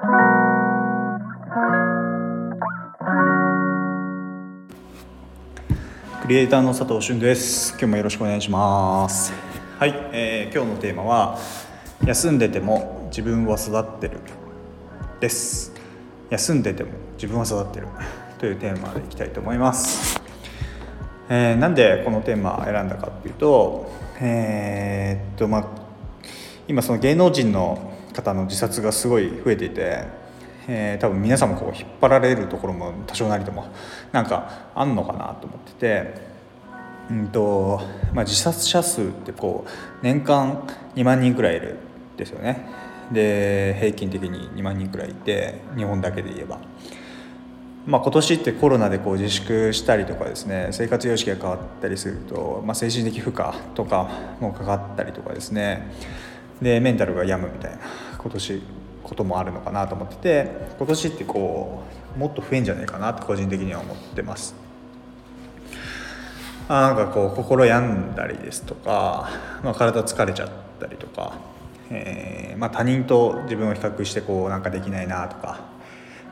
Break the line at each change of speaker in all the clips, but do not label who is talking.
クリエイターの佐藤俊です。今日もよろしくお願いします。はい、えー、今日のテーマは休んでても自分は育ってるです。休んでても自分は育ってるというテーマでいきたいと思います、えー、なんでこのテーマ選んだかっていうとえー、っとまあ今その芸能人の方の自殺がすごい増えていてえー、多分皆さんもこう引っ張られるところも多少なりともなんかあんのかなと思ってて、うんとまあ、自殺者数ってこう年間2万人くらいいるんですよねで平均的に2万人くらいいて日本だけで言えば。まあ、今年ってコロナでこう自粛したりとかですね生活様式が変わったりすると、まあ、精神的負荷とかもかかったりとかですねでメンタルが病むみたいな今年こともあるのかなと思ってて今年ってこうもっと増えんじゃないかなって個人的には思ってます。あなんかこう心病んだりですとか、まあ、体疲れちゃったりとか、えー、まあ、他人と自分を比較してこうなんかできないなとか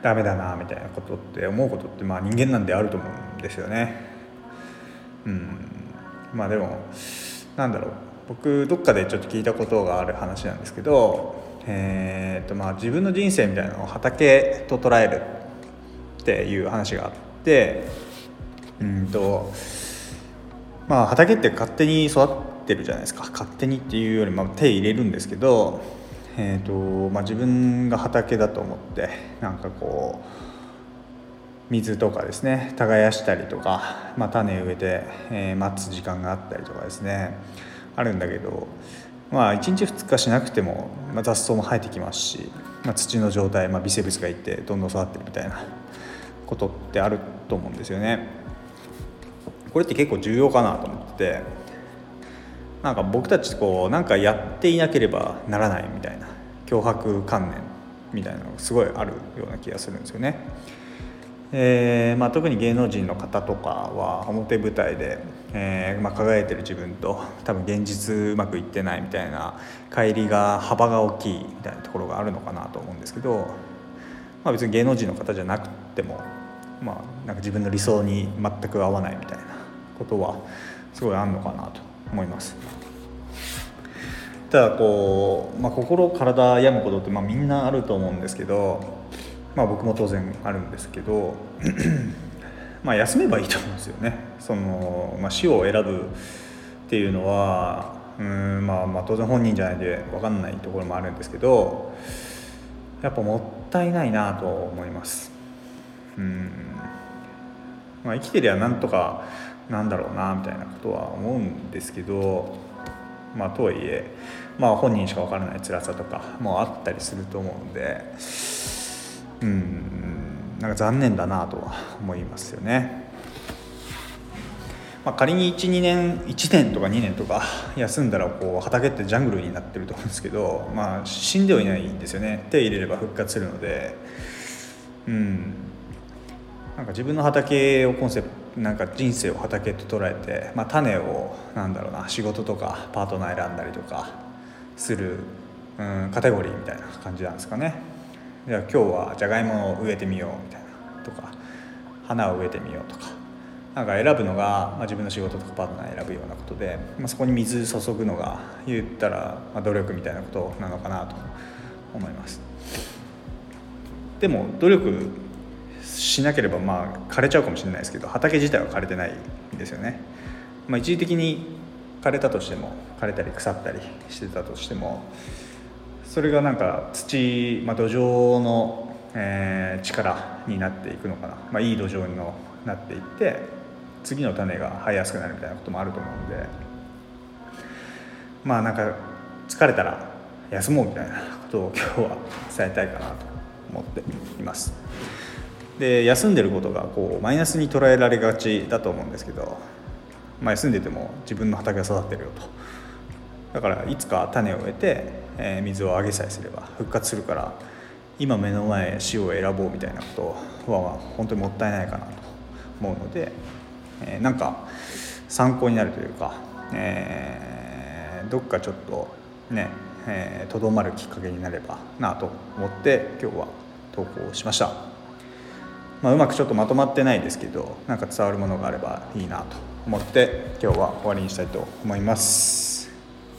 ダメだなみたいなことって思うことってまあ人間なんであると思うんですよね。うんまあでもなんだろう僕どっかでちょっと聞いたことがある話なんですけどえーとまあ、自分の人生みたいなのを畑と捉えるっていう話があってうんとまあ畑って勝手に育ってるじゃないですか。勝手にっていうよりま手入れるんですけど、えーとまあ、自分が畑だと思ってなんかこう水とかですね耕したりとか、まあ、種植えて、えー、待つ時間があったりとかですね。あるんだけどまあ1日2日しなくても、まあ、雑草も生えてきますし、まあ、土の状態、まあ、微生物がいてどんどん育ってるみたいなことってあると思うんですよね。これって結構重要かなと思っててなんか僕たちこうなんかやっていなければならないみたいな脅迫観念みたいなのがすごいあるような気がするんですよね。えーまあ、特に芸能人の方とかは表舞台で、えーまあ、輝いてる自分と多分現実うまくいってないみたいな乖離が幅が大きいみたいなところがあるのかなと思うんですけど、まあ、別に芸能人の方じゃなくても、まあ、なんか自分の理想に全く合わないみたいなことはすごいあるのかなと思います。ただこう、まあ、心体病むことって、まあ、みんなあると思うんですけどまあ、僕も当然あるんですけど まあ休めばいいと思うんですよね。そのまあ、死を選ぶっていうのはうん、まあ、まあ当然本人じゃないで分かんないところもあるんですけどやっぱもったいないなと思います。うんまあ、生きてりゃなんとかなんだろうなみたいなことは思うんですけどまあとはいえ、まあ、本人しか分からない辛さとかもあったりすると思うんで。うんなんか残念だなとは思いますよね。まあ、仮に12年1年とか2年とか休んだらこう畑ってジャングルになってると思うんですけど、まあ、死んではいないんですよね手入れれば復活するのでうんなんか自分の畑をコンセプトなんか人生を畑と捉えて、まあ、種をなんだろうな仕事とかパートナー選んだりとかする、うん、カテゴリーみたいな感じなんですかね。じゃあ今日はじゃがいもを植えてみようみたいなとか花を植えてみようとか。なんか選ぶのが、まあ、自分の仕事とかパートナー選ぶようなことで、まあ、そこに水注ぐのが言ったら、まあ、努力みたいなことなのかなと思います。でも努力しなければまあ枯れちゃうかもしれないですけど畑自体は枯れてないんですよね、まあ、一時的に枯れたとしても枯れたり腐ったりしてたとしてもそれがなんか土、まあ、土壌の、えー、力になっていくのかな、まあ、いい土壌になっていって次の種が生えやすくなるみたいなこともあると思うんで。まあなんか疲れたら休もうみたいなことを今日は伝えたいかなと思っています。で休んでることがこうマイナスに捉えられがちだと思うんですけど、まあ、休んでても自分の畑が育ってるよと。だからいつか種を植えて、えー、水をあげさえすれば復活するから今目の前死を選ぼうみたいなことは本当にもったいないかなと思うので、えー、なんか参考になるというか、えー、どっかちょっとね、とど、まるきっかけになればなと思って今日は投稿しました、まあ、うまくちょっとまとまってないですけどなんか伝わるものがあればいいなと思って今日は終わりにしたいと思います。